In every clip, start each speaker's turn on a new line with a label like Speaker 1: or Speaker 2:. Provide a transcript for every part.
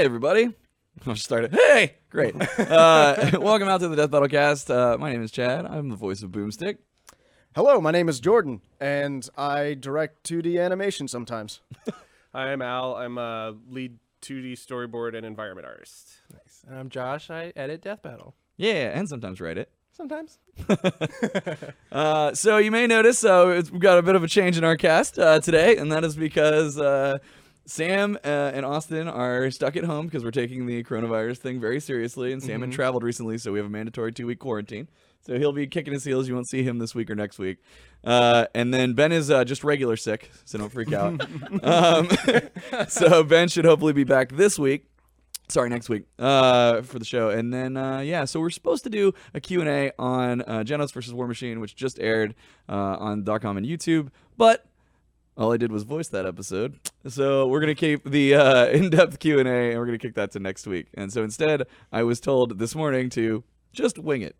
Speaker 1: Hey, everybody. I'll just start it. Hey, great. Uh, welcome out to the Death Battle Cast. Uh, my name is Chad. I'm the voice of Boomstick.
Speaker 2: Hello, my name is Jordan, and I direct 2D animation sometimes.
Speaker 3: Hi, I'm Al. I'm a lead 2D storyboard and environment artist. Nice.
Speaker 4: And I'm Josh. I edit Death Battle.
Speaker 1: Yeah, and sometimes write it.
Speaker 4: Sometimes.
Speaker 1: Uh, so you may notice uh, it's, we've got a bit of a change in our cast uh, today, and that is because uh, Sam uh, and Austin are stuck at home because we're taking the coronavirus thing very seriously, and Sam had traveled recently, so we have a mandatory two-week quarantine. So he'll be kicking his heels. You won't see him this week or next week. Uh, and then Ben is uh, just regular sick, so don't freak out. um, so Ben should hopefully be back this week sorry next week uh for the show and then uh yeah so we're supposed to do a q&a on uh genos versus war machine which just aired uh on com and youtube but all i did was voice that episode so we're gonna keep the uh in-depth q&a and we're gonna kick that to next week and so instead i was told this morning to just wing it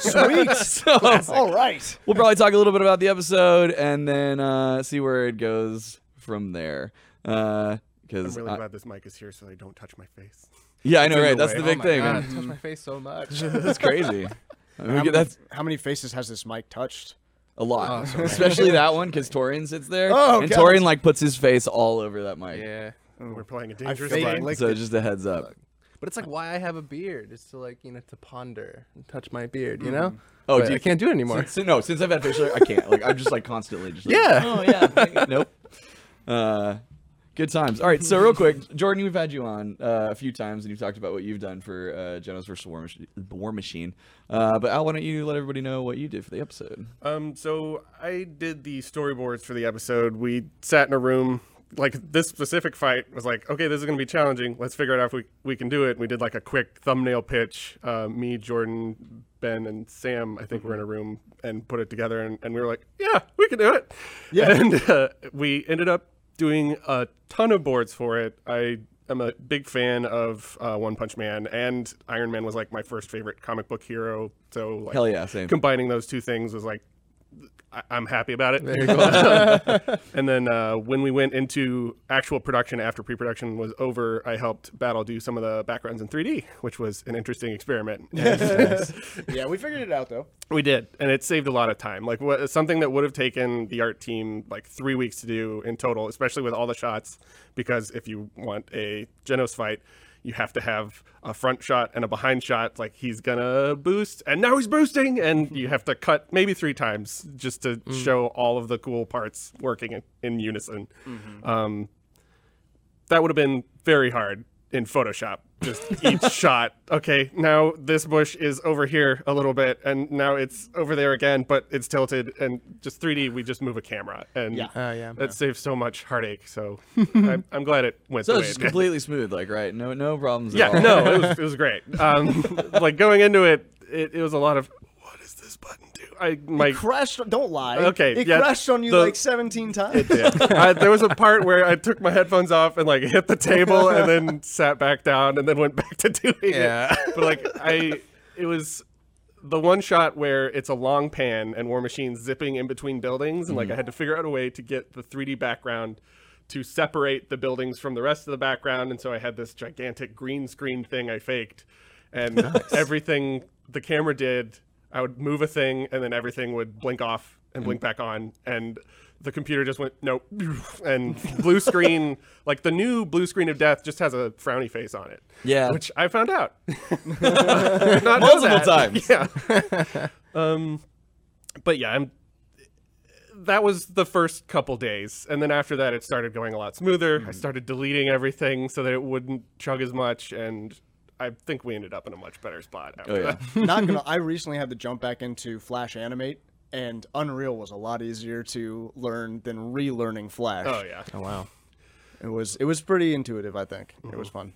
Speaker 2: Sweet.
Speaker 1: so
Speaker 2: All right.
Speaker 1: we'll probably talk a little bit about the episode and then uh see where it goes from there uh
Speaker 3: I'm
Speaker 1: because
Speaker 3: really glad this mic is here so I don't touch my face.
Speaker 1: yeah i know
Speaker 3: in the
Speaker 1: right that's
Speaker 3: way.
Speaker 1: the
Speaker 3: Oh
Speaker 1: big
Speaker 4: my
Speaker 1: thing
Speaker 4: God,
Speaker 1: man.
Speaker 4: it touched my face so much.
Speaker 1: That's crazy. I mean,
Speaker 2: How many,
Speaker 1: that's
Speaker 2: how many faces has this mic touched?
Speaker 1: A lot,
Speaker 4: Oh,
Speaker 1: especially that one because Torian sits there,
Speaker 2: Oh,
Speaker 1: and
Speaker 2: God.
Speaker 1: Torian like puts his face all over that mic.
Speaker 4: yeah.
Speaker 3: We're playing a dangerous
Speaker 2: fake
Speaker 3: game.
Speaker 1: So just a heads up.
Speaker 4: But it's like why I have a beard. It's to like, you know, to ponder and touch my beard, you know?
Speaker 1: Oh,
Speaker 4: But
Speaker 1: do you-
Speaker 4: I can't do it anymore.
Speaker 1: Since, no, since I've had facial hair, I can't. Like I'm just like constantly just. Like,
Speaker 4: Yeah.
Speaker 1: Oh yeah. nope. Uh, good times. All right. So real quick, Jordan, we've had you on uh, a few times, and you've talked about what you've done for uh, Genos versus War, Mach- War Machine. Uh, but Al, why don't you let everybody know what you did for the episode?
Speaker 3: Um, so I did the storyboards for the episode. We sat in a room. Like this specific fight was like, okay, this is gonna be challenging. Let's figure out if we we can do it. We did like a quick thumbnail pitch. Uh, me, Jordan, Ben, and Sam, I think, were in a room and put it together, and, and we were like, yeah, we can do it.
Speaker 2: Yeah.
Speaker 3: And uh, we ended up doing a ton of boards for it. I am a big fan of uh, One Punch Man, and Iron Man was like my first favorite comic book hero. So like,
Speaker 1: Hell yeah, same.
Speaker 3: combining those two things was like I- I'm happy about it.
Speaker 4: There you go.
Speaker 3: and then uh, when we went into actual production after pre-production was over, I helped Battle do some of the backgrounds in 3D, which was an interesting experiment.
Speaker 2: Yeah, we figured it out though.
Speaker 3: we did, and it saved a lot of time. Like what, something that would have taken the art team like three weeks to do in total, especially with all the shots, because if you want a Genos fight. You have to have a front shot and a behind shot, like he's gonna boost, and now he's boosting, and you have to cut maybe three times just to show all of the cool parts working in, in unison. Um, that would have been very hard in Photoshop. Just each shot. Okay, now this bush is over here a little bit, and now it's over there again, but it's tilted. And just 3D, we just move a camera, and
Speaker 2: Yeah.
Speaker 4: Oh, yeah.
Speaker 3: that saves so much heartache. So I'm, I'm glad it went
Speaker 1: So
Speaker 3: the
Speaker 1: it's
Speaker 3: way
Speaker 1: just
Speaker 3: it did.
Speaker 1: completely smooth, like right? No, no problems.
Speaker 3: Yeah,
Speaker 1: at all.
Speaker 3: no, it was, it was great. Um, like going into it, it, it was a lot of what is this button do? I my
Speaker 2: It crashed. Don't lie.
Speaker 3: Okay,
Speaker 2: It
Speaker 3: yeah,
Speaker 2: crashed on you
Speaker 3: the-
Speaker 2: like 17 times.
Speaker 3: Yeah. I, there was a part where I took my headphones off and like hit the table and then sat back down and then went back to doing
Speaker 4: Yeah.
Speaker 3: it. But like I, it was the one shot where it's a long pan and War Machine's zipping in between buildings and like I mm-hmm. had to figure out a way to get the 3D background to separate the buildings from the rest of the background and so I had this gigantic green screen thing I faked and everything the camera did I would move a thing and then everything would blink off and blink back on and the computer just went nope and blue screen like the new blue screen of death just has a frowny face on it
Speaker 1: Yeah.
Speaker 3: which I found out not
Speaker 1: Multiple times.
Speaker 3: yeah um but yeah I'm that was the first couple days and then after that it started going a lot smoother
Speaker 1: Mm-hmm.
Speaker 3: I started deleting everything so that it wouldn't chug as much and I think we ended up in a much better spot after
Speaker 1: Oh yeah.
Speaker 3: that.
Speaker 2: Not gonna. I recently had to jump back into Flash Animate, and Unreal was a lot easier to learn than relearning Flash.
Speaker 3: Oh yeah.
Speaker 4: Oh, wow.
Speaker 2: It was. It was pretty intuitive. I think it was mm-hmm. fun.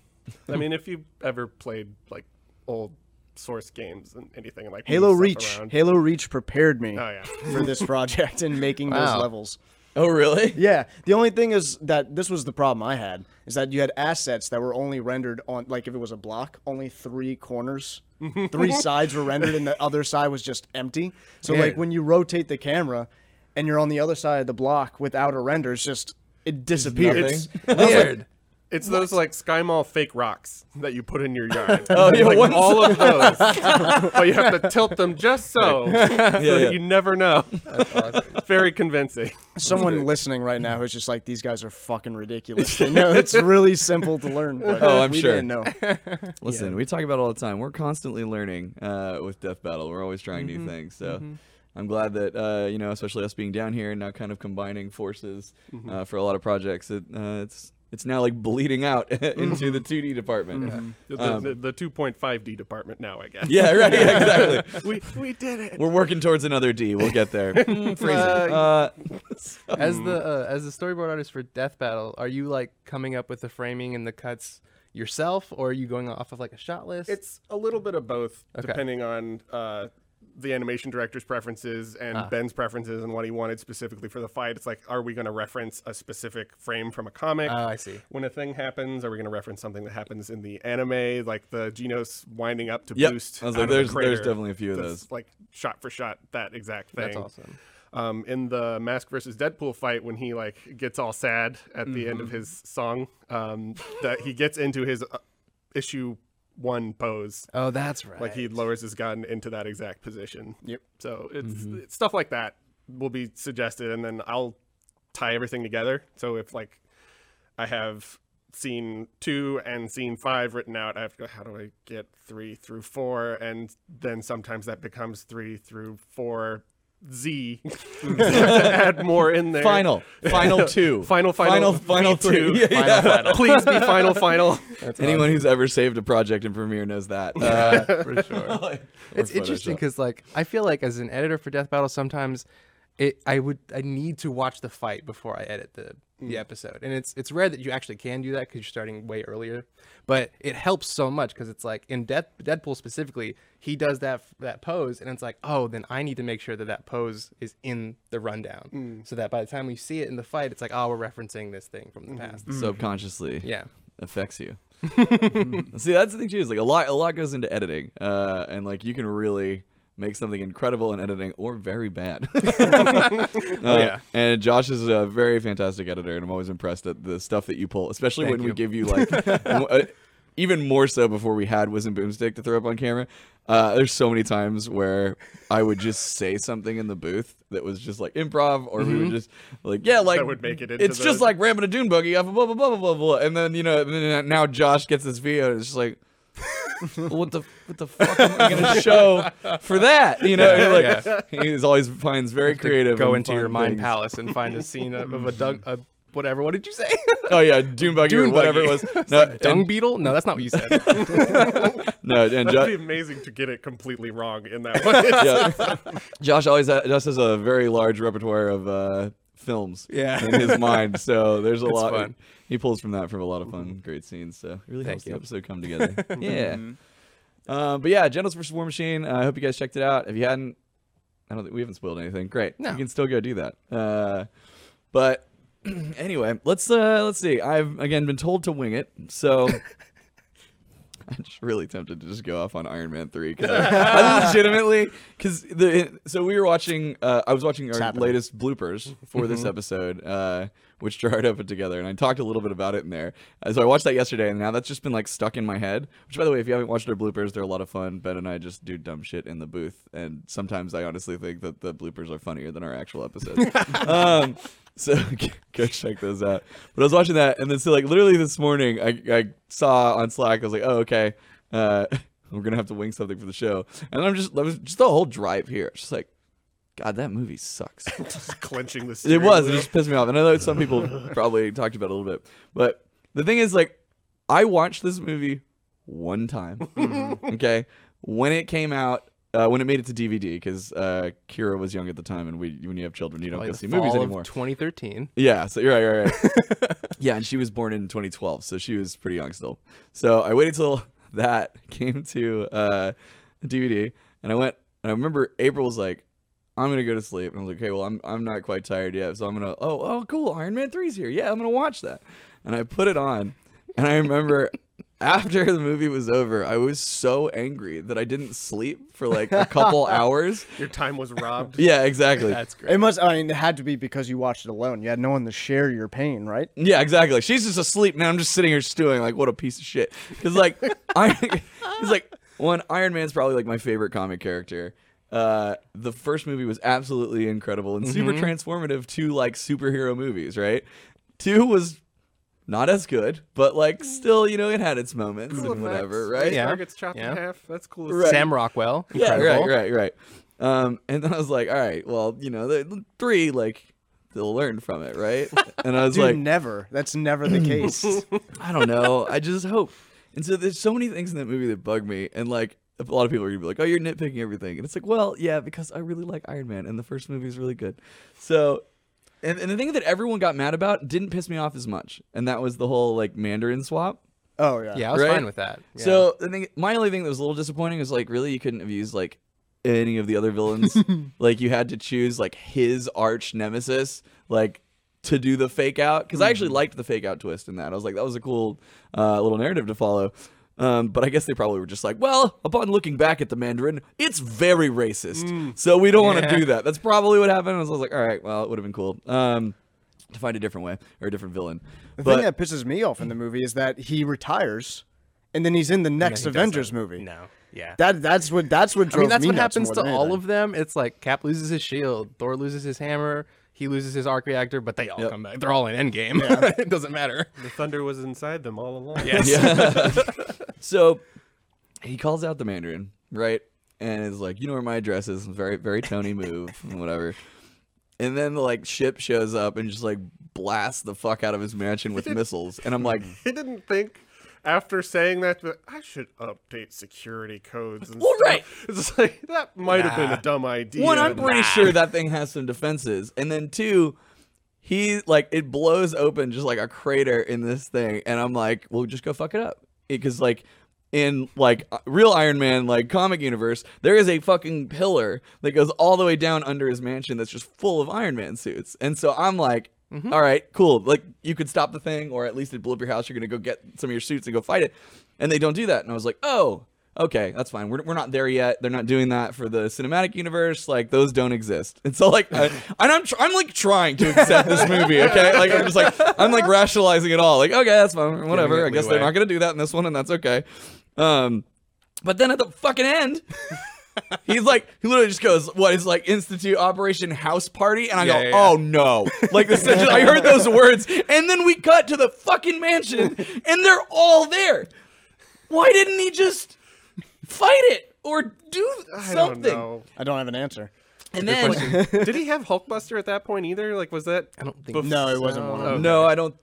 Speaker 3: I mean, if you ever played like old source games and anything like
Speaker 2: Halo Reach.
Speaker 3: around-
Speaker 2: Halo Reach prepared me
Speaker 3: Oh yeah.
Speaker 2: for this project and making those levels.
Speaker 1: Oh really?
Speaker 2: Yeah. The only thing is that this was the problem I had is that you had assets that were only rendered on like if it was a block, only three corners, three sides were rendered, and the other side was just empty. So like when you rotate the camera, and you're on the other side of the block without a render, it's just it disappears.
Speaker 1: nothing.
Speaker 4: Weird.
Speaker 3: It's those like SkyMall fake rocks that you put in your yard.
Speaker 1: Oh, yeah,
Speaker 3: like all of those. but you have to tilt them just so, so
Speaker 1: yeah.
Speaker 3: that you never know.
Speaker 4: Awesome.
Speaker 3: Very convincing.
Speaker 2: Someone listening right now who's just like, these guys are fucking ridiculous. They know it's really simple to learn. But
Speaker 1: Oh, I'm
Speaker 2: we
Speaker 1: sure.
Speaker 2: Didn't know.
Speaker 1: Listen, we talk about it all the time. We're constantly learning uh, with Death Battle. We're always trying
Speaker 2: Mm-hmm.
Speaker 1: new things. So I'm glad that uh, you know, especially us being down here and now kind of combining forces
Speaker 2: Mm-hmm.
Speaker 1: uh, for a lot of projects. It, uh, it's it's now like bleeding out into the 2D department.
Speaker 3: The,
Speaker 1: Um,
Speaker 3: the, the 2.5D department now, I guess.
Speaker 1: Yeah, right. Yeah, exactly.
Speaker 3: we, we did it.
Speaker 1: We're working towards another D. We'll get there. Mm, Phrasing. Uh,
Speaker 4: As the uh, as the storyboard artist for Death Battle, are you like coming up with the framing and the cuts yourself, or are you going off of like a shot list?
Speaker 3: It's a little bit of both,
Speaker 4: Okay.
Speaker 3: depending on uh, the animation director's preferences and
Speaker 4: Ah.
Speaker 3: Ben's preferences and what he wanted specifically for the fight. It's like, are we going to reference a specific frame from a comic?
Speaker 4: oh, I see.
Speaker 3: when a thing happens, are we going to reference something that happens in the anime, like the Genos winding up to
Speaker 1: Yep.
Speaker 3: boost?
Speaker 1: I was like,
Speaker 3: of the
Speaker 1: there's- there's definitely a few of those.
Speaker 3: like shot for shot, that exact thing.
Speaker 4: That's awesome.
Speaker 3: Um, in the Mask versus Deadpool fight, when he like gets all sad at the end of
Speaker 1: Mm-hmm.
Speaker 3: his song, um, that he gets into his uh, issue one pose.
Speaker 4: Oh, that's right.
Speaker 3: Like he lowers his gun into that exact position.
Speaker 2: Yep.
Speaker 3: So it's,
Speaker 1: Mm-hmm.
Speaker 3: it's stuff like that will be suggested, and then I'll tie everything together. So if like I have scene two and scene five written out, I have to go, how do I get three through four? And then sometimes that becomes three through four Z. to add more in there.
Speaker 1: final, final two,
Speaker 3: Final, final,
Speaker 1: final, final
Speaker 3: two.
Speaker 1: three. Yeah, yeah.
Speaker 3: Please be final, final.
Speaker 1: Anyone who's ever saved a project in Premiere knows that. Uh,
Speaker 4: for sure. it's
Speaker 1: Or
Speaker 4: interesting because like I feel like as an editor for Death Battle, sometimes it I would I need to watch the fight before I edit the the hmm. episode, and it's it's rare that you actually can do that because you're starting way earlier. But it helps so much because it's like in Death Deadpool specifically, he does that that pose, and it's like oh, then I need to make sure that that pose is in the rundown, hmm. so that by the time we see it in the fight, it's like oh, we're referencing this thing from the hmm. past.
Speaker 1: subconsciously
Speaker 4: Yeah.
Speaker 1: affects you. See, that's the thing too. Is like a lot, a lot goes into editing, uh, and like you can really make something incredible in editing or very bad. Uh,
Speaker 4: yeah.
Speaker 1: And Josh is a very fantastic editor, and I'm always impressed at the stuff that you pull, especially
Speaker 4: Thank
Speaker 1: when we give you like. uh, even more so before we had Wiz and Boomstick to throw up on camera. Uh, there's so many times where I would just say something in the booth that was just like improv, or we
Speaker 4: Mm-hmm.
Speaker 1: would just like, yeah, like
Speaker 3: That would make it into
Speaker 1: It's
Speaker 3: the-
Speaker 1: just like ramming a dune buggy off of blah blah blah blah blah blah, and then you know, and then now Josh gets this video, and it's just like. what the what the fuck am I gonna show for that? You know,
Speaker 4: Yeah,
Speaker 1: like he's always finds very creative.
Speaker 4: Go into your mind
Speaker 1: things.
Speaker 4: palace and find a scene of, of a dung, a whatever. What did you say?
Speaker 1: Oh yeah, dune buggy or whatever
Speaker 4: buggy.
Speaker 1: it was. No,
Speaker 4: Dung
Speaker 1: and,
Speaker 4: beetle? No, that's not what you said.
Speaker 1: no, and
Speaker 3: That'd
Speaker 1: Jo-
Speaker 3: be amazing to get it completely wrong in that one.
Speaker 1: yeah. Josh always ha- Josh has a very large repertoire of uh, films
Speaker 4: Yeah.
Speaker 1: in his mind, so there's a
Speaker 4: It's
Speaker 1: lot.
Speaker 4: fun.
Speaker 1: He pulls from that from a lot of fun, great scenes. So it really
Speaker 4: Thank
Speaker 1: helps
Speaker 4: you.
Speaker 1: the episode come together. yeah. Uh, but yeah, Genos vs War Machine. uh, I hope you guys checked it out. If you hadn't, I don't think we haven't spoiled anything. Great,
Speaker 4: No.
Speaker 1: you can still go do that. Uh, but anyway, let's uh, let's see. I've again been told to wing it, so. I'm just really tempted to just go off on Iron Man three because I, I legitimately because the so we were watching uh, I was watching our
Speaker 2: happening.
Speaker 1: latest bloopers for this episode uh, which Gerardo put together and I talked a little bit about it in there. Uh, so I watched that yesterday and now that's just been like stuck in my head which by the way if you haven't watched our bloopers they're a lot of fun. Ben and I just do dumb shit in the booth and sometimes I honestly think that the bloopers are funnier than our actual episodes. Um, so go check those out. But I was watching that, and then so like literally this morning, I I saw on Slack, I was like, oh okay, uh, we're gonna have to wing something for the show, and I'm just I was just the whole drive here, just like, God, that movie sucks.
Speaker 3: just clenching the
Speaker 1: it was, it just pissed me off, and I know some people probably talked about it a little bit, but the thing is, like, I watched this movie one time, okay, when it came out. Uh, when it made it to DVD, because uh, Kira was young at the time, and we, when you have children, you don't
Speaker 4: Probably
Speaker 1: go see movies anymore.
Speaker 4: Of 2013.
Speaker 1: Yeah, so you're right, you're right. yeah, and she was born in 2012, so she was pretty young still. So I waited till that came to uh, DVD, and I went. And I remember April was like, "I'm gonna go to sleep," and I was like, "Okay, well, I'm I'm not quite tired yet, so I'm gonna. Oh, oh, cool, Iron Man 3's here. Yeah, I'm gonna watch that." And I put it on, and I remember after the movie was over, I was so angry that I didn't sleep for like a couple hours.
Speaker 3: Your time was robbed.
Speaker 1: Yeah, exactly.
Speaker 4: That's great.
Speaker 2: It must. I mean, it had to be because you watched it alone. You had no one to share your pain, right?
Speaker 1: Yeah, exactly. She's just asleep, man. I'm just sitting here stewing like, what a piece of shit. Because like, I, it's like one Iron Man's probably like my favorite comic character. Uh, the first movie was absolutely incredible and super transformative to like superhero movies, right? Two was not as good, but like still, you know, it had its moments
Speaker 3: Cool
Speaker 1: and whatever, right?
Speaker 4: Yeah.
Speaker 3: Star gets chopped
Speaker 4: Yeah.
Speaker 3: in half. That's cool.
Speaker 1: Right.
Speaker 4: Sam Rockwell.
Speaker 1: Yeah,
Speaker 4: incredible.
Speaker 1: right, right, right. Um, and then I was like, all right, well, you know, the, the three, like, they'll learn from it, right? And I was
Speaker 2: Dude,
Speaker 1: like,
Speaker 2: never. That's never the case.
Speaker 1: I don't know. I just hope. And so there's so many things in that movie that bug me, and like a lot of people are gonna be like, "Oh, you're nitpicking everything," and it's like, well, yeah, because I really like Iron Man, and the first movie is really good. So, and, and the thing that everyone got mad about didn't piss me off as much, and that was the whole like Mandarin swap.
Speaker 2: oh yeah.
Speaker 4: Yeah, I was
Speaker 1: Right?
Speaker 4: fine with that. Yeah.
Speaker 1: So the thing, my only thing that was a little disappointing was like, really, you couldn't have used like any of the other villains. like you had to choose like his arch nemesis, like to do the fake out. Because I actually liked the fake out twist in that. I was like, that was a cool uh, little narrative to follow. Um, but I guess they probably were just like, well, upon looking back at the Mandarin, it's very racist. So we don't want to
Speaker 4: Yeah.
Speaker 1: do that. That's probably what happened. I was like, all right, well, it would have been cool. Um, to find a different way or a different villain.
Speaker 2: The
Speaker 1: but
Speaker 2: thing that pisses me off in the movie is that he retires, and then he's in the next Avengers movie.
Speaker 4: No. Yeah.
Speaker 2: That that's what that's what
Speaker 4: I mean, that's
Speaker 2: me
Speaker 4: what
Speaker 2: nuts
Speaker 4: happens to all of them. It's like Cap loses his shield, Thor loses his hammer, he loses his arc reactor, but they all
Speaker 1: Yep.
Speaker 4: come back. They're all in Endgame. it doesn't matter.
Speaker 3: The thunder was inside them all along.
Speaker 4: Yes.
Speaker 1: Yeah. so he calls out the Mandarin, right? And is like, you know where my address is. Very, very Tony move, whatever. And then the like ship shows up and just like blasts the fuck out of his mansion with missiles. And I'm like,
Speaker 3: He didn't think after saying that, that I should update security codes. And
Speaker 1: Well,
Speaker 3: stuff.
Speaker 1: right.
Speaker 3: It's like that might have been a dumb idea.
Speaker 1: one, I'm pretty sure that thing has some defenses. And then two, he like it blows open just like a crater in this thing, and I'm like, well, just go fuck it up because like. In like uh, real Iron Man, like comic universe, there is a fucking pillar that goes all the way down under his mansion that's just full of Iron Man suits. And so I'm like, all right, cool. Like you could stop the thing, or at least it blew up your house. You're gonna go get some of your suits and go fight it. And they don't do that. And I was like, oh, okay, that's fine. We're, we're not there yet. They're not doing that for the cinematic universe. Like those don't exist. And so like, I, and I'm tr- I'm like trying to accept this movie. Okay, like I'm just like I'm like rationalizing it all. Like okay, that's fine. Whatever. I guess they're not gonna do that in this one, and that's okay. Um, but then at the fucking end. He's like, he literally just goes, "What is like Institute Operation House Party?" And I
Speaker 4: Yeah,
Speaker 1: go,
Speaker 4: yeah, yeah.
Speaker 1: "Oh no!" Like this, is just, I heard those words, and then we cut to the fucking mansion, and they're all there. Why didn't he just fight it or do something?
Speaker 3: I
Speaker 1: something?
Speaker 3: don't know.
Speaker 2: I don't have an answer.
Speaker 1: And then,
Speaker 3: Did he have Hulkbuster at that point either? Like, was that?
Speaker 4: I don't think
Speaker 3: Bef-
Speaker 2: No, it wasn't one of
Speaker 3: Oh,
Speaker 2: them.
Speaker 1: no, I don't.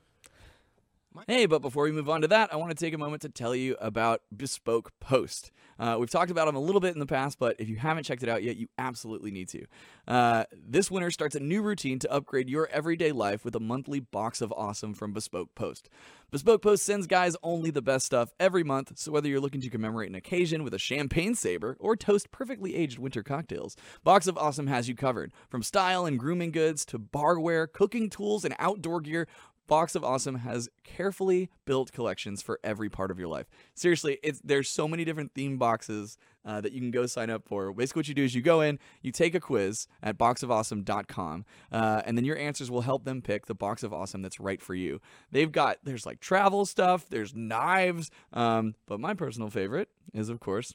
Speaker 1: Hey, but before we move on to that, I want to take a moment to tell you about Bespoke Post. Uh, we've talked about them a little bit in the past, but if you haven't checked it out yet, you absolutely need to. Uh, this winter starts a new routine to upgrade your everyday life with a monthly box of awesome from Bespoke Post. Bespoke Post sends guys only the best stuff every month, so whether you're looking to commemorate an occasion with a champagne saber or toast perfectly aged winter cocktails, Box of Awesome has you covered. From style and grooming goods to barware, cooking tools, and outdoor gear, Box of Awesome has carefully built collections for every part of your life. Seriously, it's there's so many different theme boxes uh, that you can go sign up for. Basically, what you do is you go in, you take a quiz at boxofawesome.com, uh, and then your answers will help them pick the box of awesome that's right for you. They've got there's like travel stuff, there's knives, um, but my personal favorite is of course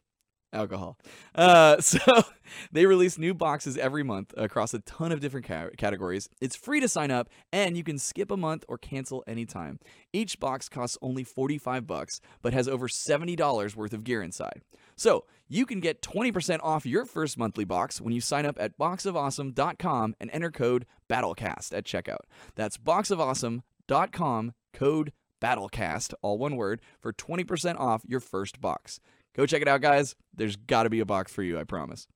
Speaker 1: alcohol. Uh, so they release new boxes every month across a ton of different ca- categories. It's free to sign up, and you can skip a month or cancel anytime. Each box costs only 45 bucks, but has over $70 worth of gear inside. So you can get 20% off your first monthly box when you sign up at boxofawesome.com and enter code BATTLECAST at checkout. That's boxofawesome.com, code BATTLECAST, all one word, for 20% off your first box. Go check it out, guys. There's got to be a box for you, I promise.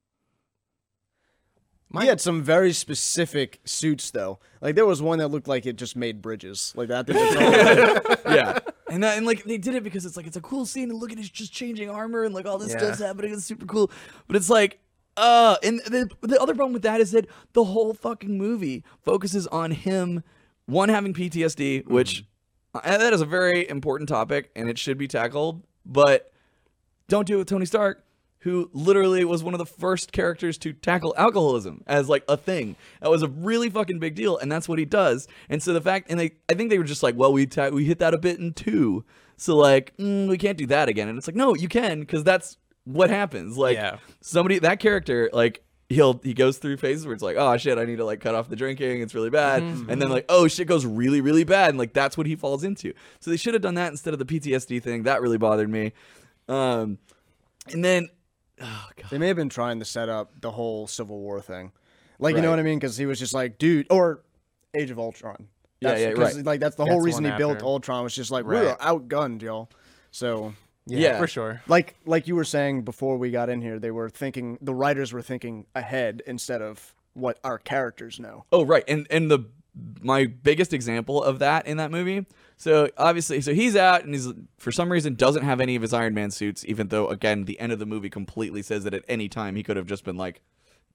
Speaker 2: He had some very specific suits though. Like there was one that looked like it just made bridges. Like that. thing all-
Speaker 1: yeah. And that, and like they did it because it's like it's a cool scene and look at his just changing armor and like all this
Speaker 4: Yeah.
Speaker 1: stuff's happening. It's super cool. But it's like uh and the the other problem with that is that the whole fucking movie focuses on him one having PTSD, which And that is a very important topic, and it should be tackled. But don't do it with Tony Stark, who literally was one of the first characters to tackle alcoholism as like a thing. That was a really fucking big deal, and that's what he does. And so the fact, and they, I think they were just like, well, we ta- we hit that a bit in two, so like mm, we can't do that again. And it's like, no, you can, because that's what happens. Like
Speaker 4: Yeah.
Speaker 1: somebody, that character, like. He'll he goes through phases where it's like oh shit I need to like cut off the drinking it's really bad and then like oh shit goes really really bad and like that's what he falls into so they should have done that instead of the PTSD thing that really bothered me um and then oh god
Speaker 2: They may have been trying to set up the whole Civil War thing, like you know what I mean? Because he was just like, dude, or Age of Ultron.
Speaker 1: Yeah,
Speaker 2: That's,
Speaker 1: yeah,
Speaker 2: 'cause,
Speaker 1: right.
Speaker 2: Like that's the
Speaker 4: That's
Speaker 2: whole
Speaker 4: the
Speaker 2: reason
Speaker 4: one
Speaker 2: he built. Ultron was just like
Speaker 4: Right.
Speaker 2: we're outgunned, y'all. So
Speaker 4: Yeah,
Speaker 1: Yeah.
Speaker 4: for sure.
Speaker 2: like like you were saying before we got in here, they were thinking the writers were thinking ahead instead of what our characters know.
Speaker 1: Oh right, and and the my biggest example of that in that movie. So obviously, so he's out and he's for some reason doesn't have any of his Iron Man suits, even though again the end of the movie completely says that at any time he could have just been like,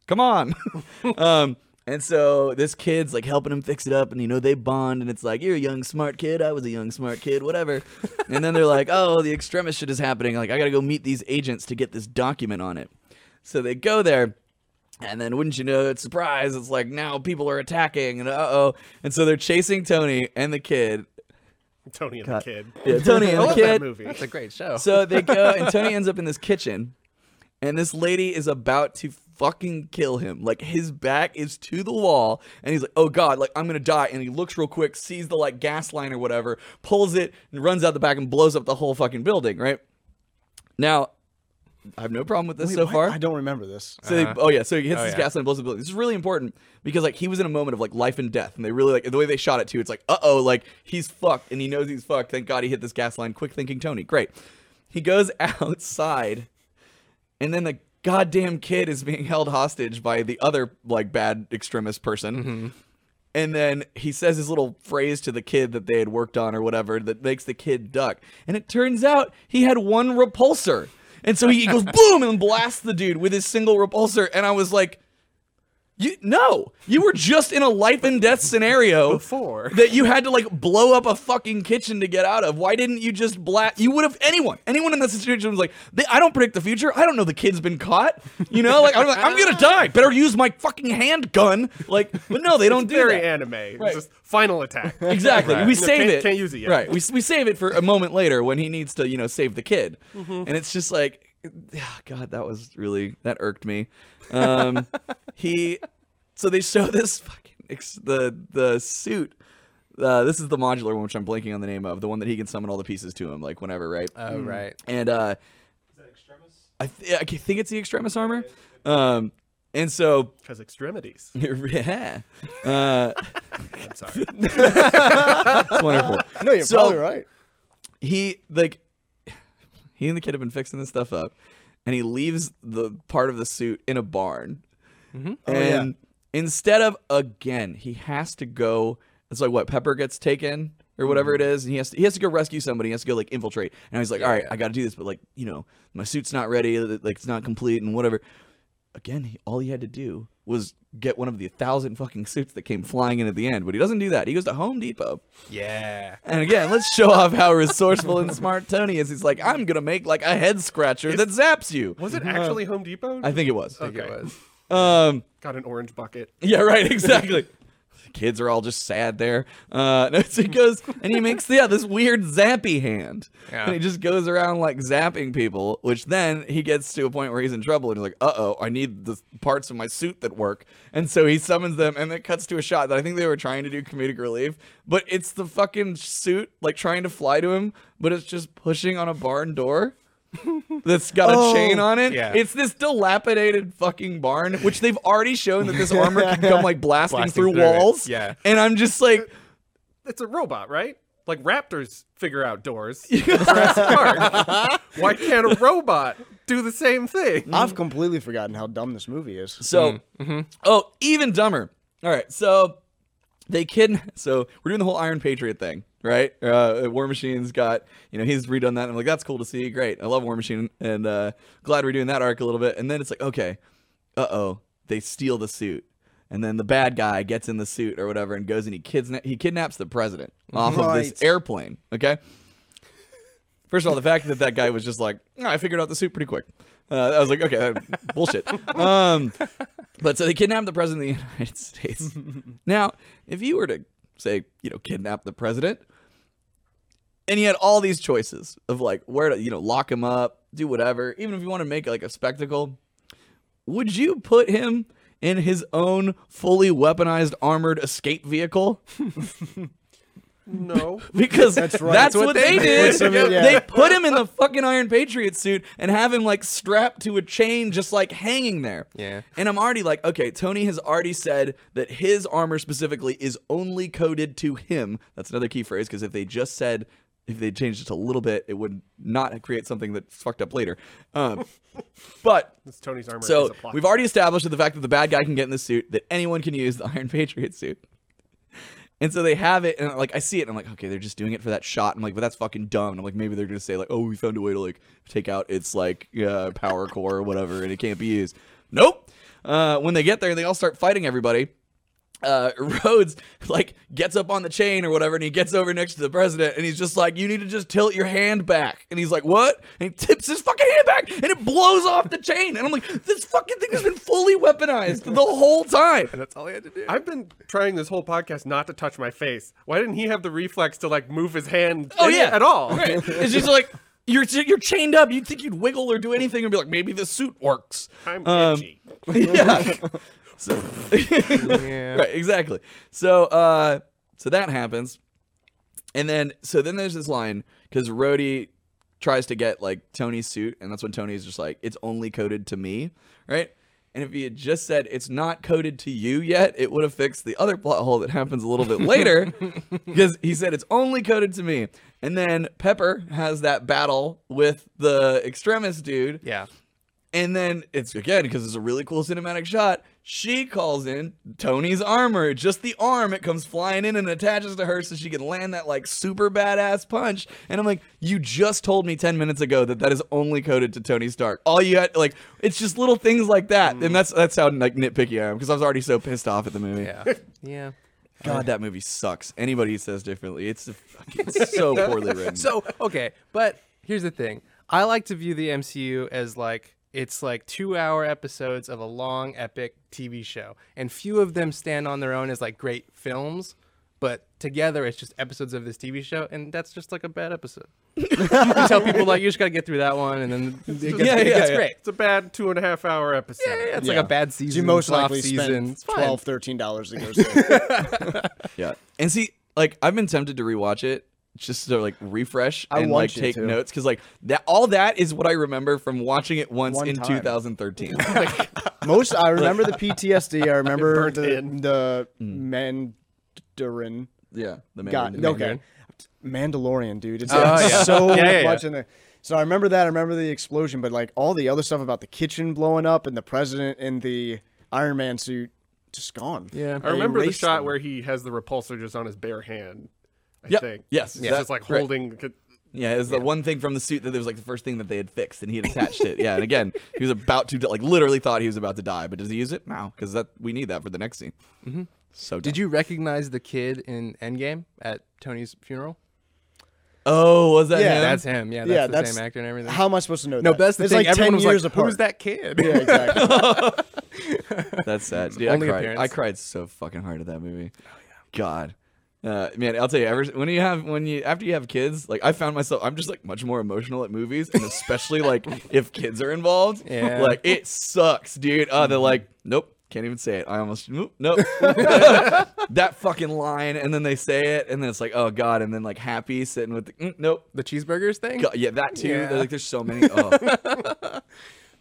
Speaker 1: "Come on." um, and so this kid's like helping him fix it up, and you know they bond, and it's like you're a young smart kid, I was a young smart kid, whatever. and then they're like, "Oh, the extremist shit is happening. Like I gotta go meet these agents to get this document on it." So they go there. And then, wouldn't you know, it's surprise! It's like now people are attacking, and uh oh! And so they're chasing Tony and the kid.
Speaker 3: Tony and
Speaker 1: God.
Speaker 3: the kid.
Speaker 1: Yeah, Tony and the
Speaker 3: love that
Speaker 1: kid.
Speaker 3: movie.
Speaker 4: That's a great show.
Speaker 1: So they go, and Tony ends up in this kitchen, and this lady is about to fucking kill him. Like his back is to the wall, and he's like, "Oh God, like I'm gonna die." And he looks real quick, sees the like gas line or whatever, pulls it, and runs out the back and blows up the whole fucking building. Right now, I have no problem with this
Speaker 2: Wait,
Speaker 1: so
Speaker 2: what?
Speaker 1: far.
Speaker 2: I don't remember this.
Speaker 1: So they, oh yeah, so he hits
Speaker 4: Oh,
Speaker 1: this
Speaker 4: yeah.
Speaker 1: gas line, and blows up the building. This is really important because like he was in a moment of like life and death, and they really like the way they shot it too. It's like, uh oh, like he's fucked, and he knows he's fucked. Thank God he hit this gas line. Quick thinking, Tony. Great. He goes outside, and then the goddamn kid is being held hostage by the other like bad extremist person. And then he says his little phrase to the kid that they had worked on or whatever that makes the kid duck. And it turns out he had one repulsor. And so he goes boom and blasts the dude with his single repulsor. And I was like, you no, you were just in a life and death scenario
Speaker 3: Before.
Speaker 1: that you had to like blow up a fucking kitchen to get out of. Why didn't you just blast? You would have anyone, anyone in that situation was like, they, I don't predict the future. I don't know the kid's been caught. You know, like I'm like, I'm gonna die. Better use my fucking handgun. Like, but no, they don't do
Speaker 3: Very
Speaker 1: that.
Speaker 3: anime. It's
Speaker 1: Right.
Speaker 3: just final attack.
Speaker 1: Exactly.
Speaker 4: Right.
Speaker 1: We
Speaker 3: No,
Speaker 1: save
Speaker 3: can't-
Speaker 1: it.
Speaker 3: can't use it yet.
Speaker 1: Right. We, we save it for a moment later when he needs to, you know, save the kid. Mm-hmm. And it's just like, ah, God, that was really that irked me. Um, he, so they show this fucking ex- the the suit. Uh, this is the modular one, which I'm blanking on the name of, the one that he can summon all the pieces to him, like whenever, right?
Speaker 4: oh right.
Speaker 1: and uh, I, th- I think it's the extremis armor. Um, and so
Speaker 3: Because extremities.
Speaker 1: yeah, uh,
Speaker 3: I'm sorry.
Speaker 1: it's wonderful.
Speaker 2: No, you're
Speaker 1: So-
Speaker 2: probably right.
Speaker 1: he like he and the kid have been fixing this stuff up. And he leaves the part of the suit in a barn. Mm-hmm.
Speaker 2: Oh,
Speaker 1: and instead of again he has to go it's like what pepper gets taken or whatever mm-hmm. it is and he has to he has to go rescue somebody he has to go like infiltrate. And he's like all right i gotta do this but like you know my suit's not ready like it's not complete and whatever. Again he, all he had to do was get one of the thousand fucking suits that came flying in at the end but he doesn't do that he goes to home depot
Speaker 4: Yeah.
Speaker 1: and again, let's show off how resourceful and smart Tony is. He's like, I'm gonna make like a head scratcher that zaps you.
Speaker 3: Was it actually Home Depot?
Speaker 1: I think it was.
Speaker 4: I think
Speaker 3: Okay.
Speaker 4: it was.
Speaker 1: Um,
Speaker 3: Got an orange bucket.
Speaker 1: yeah, right, exactly. Kids are all just sad there. Uh, no, so he goes and he makes yeah this weird zappy hand,
Speaker 4: Yeah.
Speaker 1: and he just goes around like zapping people. Which then he gets to a point where he's in trouble and he's like, "Uh oh, I need the parts of my suit that work." And so he summons them, and it cuts to a shot that I think they were trying to do comedic relief, but it's the fucking suit like trying to fly to him, but it's just pushing on a barn door. That's got a
Speaker 2: Oh,
Speaker 1: chain on it.
Speaker 4: yeah.
Speaker 1: It's this dilapidated fucking barn, which they've already shown that this armor can come like blasting,
Speaker 4: Blasting
Speaker 1: through,
Speaker 4: through it,
Speaker 1: walls.
Speaker 4: yeah.
Speaker 1: And I'm just like,
Speaker 3: It's a robot, right? Like raptors figure out doors. in Jurassic Park. Why can't a robot do the same thing?
Speaker 2: I've completely forgotten how dumb this movie is.
Speaker 1: so, mm-hmm. oh, even dumber. All right, so they kidnap. So we're doing the whole Iron Patriot thing, right? Uh, War Machine's got, you know, he's redone that. And I'm like, that's cool to see. Great. I love War Machine. And uh, glad we're doing that arc a little bit. And then it's like, okay, uh oh, they steal the suit. and then the bad guy gets in the suit or whatever and goes and he kidna- he kidnaps the president off of this airplane. Okay. First of all, the fact that that guy was just like, "Oh, I figured out the suit pretty quick. Uh, I was like, okay, bullshit. Um, but so they kidnapped the president of the United States. now, if you were to say, you know, kidnap the president, and you had all these choices of like where to, you know, lock him up, do whatever, even if you want to make like a spectacle, would you put him in his own fully weaponized armored escape vehicle?
Speaker 3: No.
Speaker 1: Because that's,
Speaker 2: right.
Speaker 1: that's
Speaker 2: That's
Speaker 1: what,
Speaker 2: what
Speaker 1: they,
Speaker 2: they
Speaker 1: did.
Speaker 2: did. Some- yeah.
Speaker 1: They put him in the fucking Iron Patriot suit and have him like strapped to a chain, just like hanging there.
Speaker 4: Yeah.
Speaker 1: And I'm already like, okay, Tony has already said that his armor specifically is only coded to him. That's another key phrase because if they just said, if they changed it a little bit, it would not create something that's fucked up later. Um, but
Speaker 3: This Tony's armor
Speaker 1: so we've already established that the fact that the bad guy can get in the suit, that anyone can use the Iron Patriot suit. And so they have it, and like I see it, and I'm like, okay, they're just doing it for that shot. I'm like, but that's fucking dumb. And I'm like, maybe they're gonna say like, oh, we found a way to like take out its like uh, power core or whatever, and it can't be used. Nope. Uh, when they get there, they all start fighting everybody. Uh, Rhodes like gets up on the chain or whatever, and he gets over next to the president, and he's just like, "You need to just tilt your hand back." And he's like, "What?" And he tips his fucking hand back, and it blows off the chain. And I'm like, "This fucking thing has been fully weaponized the whole time."
Speaker 4: And that's all he had to do.
Speaker 3: I've been trying this whole podcast not to touch my face. Why didn't he have the reflex to like move his hand
Speaker 1: Oh yeah,
Speaker 3: at all?
Speaker 1: Right. It's just like you're you're chained up. You'd think you'd wiggle or do anything and be like, maybe the suit works.
Speaker 3: I'm
Speaker 1: Um,
Speaker 3: itchy.
Speaker 1: yeah. So,
Speaker 4: Yeah.
Speaker 1: right, exactly. So, uh, so that happens, and then so then there's this line because Rhodey tries to get like Tony's suit, and that's when Tony's just like, it's only coded to me, right? And if he had just said it's not coded to you yet, it would have fixed the other plot hole that happens a little bit later, because he said it's only coded to me. And then Pepper has that battle with the extremist dude,
Speaker 4: Yeah.
Speaker 1: and then it's again because it's a really cool cinematic shot. She calls in Tony's armor, just the arm. It comes flying in and attaches to her so she can land that like super badass punch. And I'm like, you just told me 10 minutes ago that that is only coded to Tony Stark. All you had, like, it's just little things like that. And mm. that's that's how like nitpicky I am because I was already so pissed off at the movie.
Speaker 4: Yeah. Yeah.
Speaker 1: God, that movie sucks. Anybody who says differently, it's, fucking so poorly written.
Speaker 4: So okay, but here's the thing. I like to view the MCU as like it's like two hour episodes of a long epic TV show, and few of them stand on their own as like great films. But together, it's just episodes of this TV show, and that's just like a bad episode. you tell people like you just gotta get through that one, and then it gets,
Speaker 1: Yeah,
Speaker 4: it
Speaker 1: yeah,
Speaker 4: gets
Speaker 1: yeah.
Speaker 4: great.
Speaker 3: It's a bad two and a half hour episode.
Speaker 4: Yeah, yeah, it's
Speaker 2: Yeah.
Speaker 4: like a bad season.
Speaker 2: You most likely
Speaker 4: season.
Speaker 2: spend
Speaker 4: It's fine.
Speaker 2: 12 13 dollars to go see. it.
Speaker 1: Yeah. And see, like I've been tempted to rewatch it just to like refresh
Speaker 2: I
Speaker 1: and
Speaker 2: want
Speaker 1: like take
Speaker 2: to.
Speaker 1: notes because like that all that is what I remember from watching it once
Speaker 2: One
Speaker 1: in
Speaker 2: time.
Speaker 1: 2013.
Speaker 2: Most I remember the PTSD. I remember the
Speaker 3: in.
Speaker 2: the
Speaker 1: Mm.
Speaker 2: Mandarin.
Speaker 1: yeah, the
Speaker 2: God,
Speaker 1: Mandarin.
Speaker 2: okay, Mandalorian, dude. It's
Speaker 4: Oh,
Speaker 2: like
Speaker 4: yeah.
Speaker 2: so
Speaker 4: Yeah, yeah, yeah.
Speaker 2: much in there. So I remember that. I remember the explosion, but like all the other stuff about the kitchen blowing up and the president in the Iron Man suit just gone.
Speaker 4: Yeah.
Speaker 3: I remember the shot
Speaker 2: them.
Speaker 3: where he has the repulsor just on his bare hand. I
Speaker 1: Yep.
Speaker 3: think.
Speaker 1: Yes.
Speaker 3: He's
Speaker 1: Yeah.
Speaker 3: just like
Speaker 1: Right.
Speaker 3: holding.
Speaker 1: Yeah, it's the one thing from the suit that was like the first thing that they had fixed, and he had attached it. Yeah, and again, he was about to like literally thought he was about to die, but does he use it? No, because that we need that for the next scene. Mm-hmm. So
Speaker 4: Did you recognize the kid in Endgame at Tony's funeral?
Speaker 1: Oh, was that
Speaker 2: Yeah,
Speaker 1: him?
Speaker 4: That's him. Yeah, that's
Speaker 2: Yeah,
Speaker 4: the
Speaker 2: that's-
Speaker 4: same actor and everything.
Speaker 2: How am I supposed to know
Speaker 4: no,
Speaker 2: that?
Speaker 4: but that's the
Speaker 2: it's
Speaker 4: thing.
Speaker 2: like
Speaker 4: Everyone
Speaker 2: 10
Speaker 4: was
Speaker 2: years
Speaker 4: like,
Speaker 2: apart.
Speaker 4: "Who's that kid?"
Speaker 2: Yeah, exactly.
Speaker 1: That's sad. Dude,
Speaker 4: Only
Speaker 1: I cried.
Speaker 4: appearance.
Speaker 1: I cried so fucking hard at that movie. Oh, yeah. God. Uh, man, I'll tell you, ever when you have when you after you have kids, like I found myself, I'm just like much more emotional at movies, and especially like if kids are involved.
Speaker 4: Yeah.
Speaker 1: Like it sucks, dude. Uh, they're like, nope, can't even say it. I almost nope, nope. that fucking line, and then they say it, and then it's like, oh god, and then like happy sitting with, the, mm, nope.
Speaker 4: the cheeseburgers thing.
Speaker 1: God, yeah, that too.
Speaker 4: Yeah.
Speaker 1: They're like, there's so many. Oh,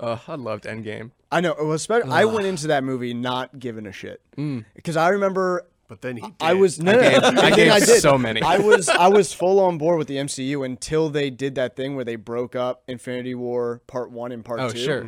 Speaker 4: Oh, I loved Endgame.
Speaker 2: I know. It was spe- I went into that movie not giving a shit
Speaker 4: Mm.
Speaker 2: because I remember
Speaker 3: But then he. Did.
Speaker 2: I was no, no,
Speaker 4: gave- I
Speaker 2: then
Speaker 4: gave
Speaker 2: I did.
Speaker 4: so many.
Speaker 2: I was I was full on board with the MCU until they did that thing where they broke up Infinity War Part One and Part
Speaker 4: Oh,
Speaker 2: Two.
Speaker 4: sure.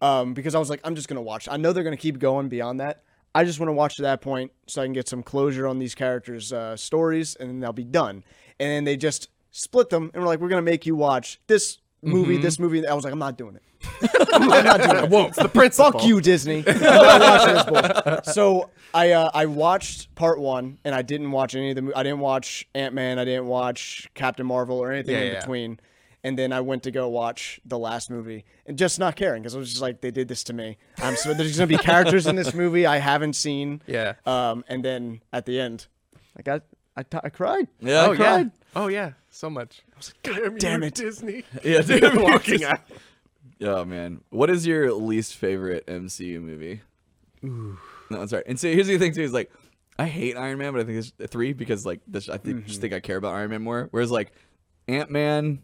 Speaker 2: Um, because I was like, I'm just gonna watch. I know they're gonna keep going beyond that. I just want to watch to that point so I can get some closure on these characters' uh, stories, and then they'll be done. And then they just split them, and we're like, we're gonna make you watch this movie,
Speaker 4: Mm-hmm.
Speaker 2: this movie. I was like, I'm not doing it. I'm not doing it.
Speaker 3: It's the principle.
Speaker 2: Fuck you, Disney. I'm not watching this bullshit. So I uh, I watched part one, and I didn't watch any of the. mo- I didn't watch Ant Man. I didn't watch Captain Marvel or anything
Speaker 4: Yeah,
Speaker 2: in
Speaker 4: yeah.
Speaker 2: between. And then I went to go watch the last movie, and just not caring because I was just like, they did this to me. I'm so there's gonna be characters in this movie I haven't seen.
Speaker 4: Yeah.
Speaker 2: Um, and then at the end, I got I, t- I cried.
Speaker 1: Yeah,
Speaker 4: oh
Speaker 1: I
Speaker 4: yeah.
Speaker 1: cried.
Speaker 4: Oh yeah. So much.
Speaker 3: i was
Speaker 2: Damn,
Speaker 3: damn
Speaker 2: it.
Speaker 3: Disney.
Speaker 1: Yeah, dude.
Speaker 3: Walking out.
Speaker 1: Oh man, what is your least favorite MCU movie? Ooh. No, I'm. And so here's the thing too: is like, I hate Iron Man, but I think it's three because like this, I think, just mm-hmm. think I care about Iron Man more. Whereas like Ant Man,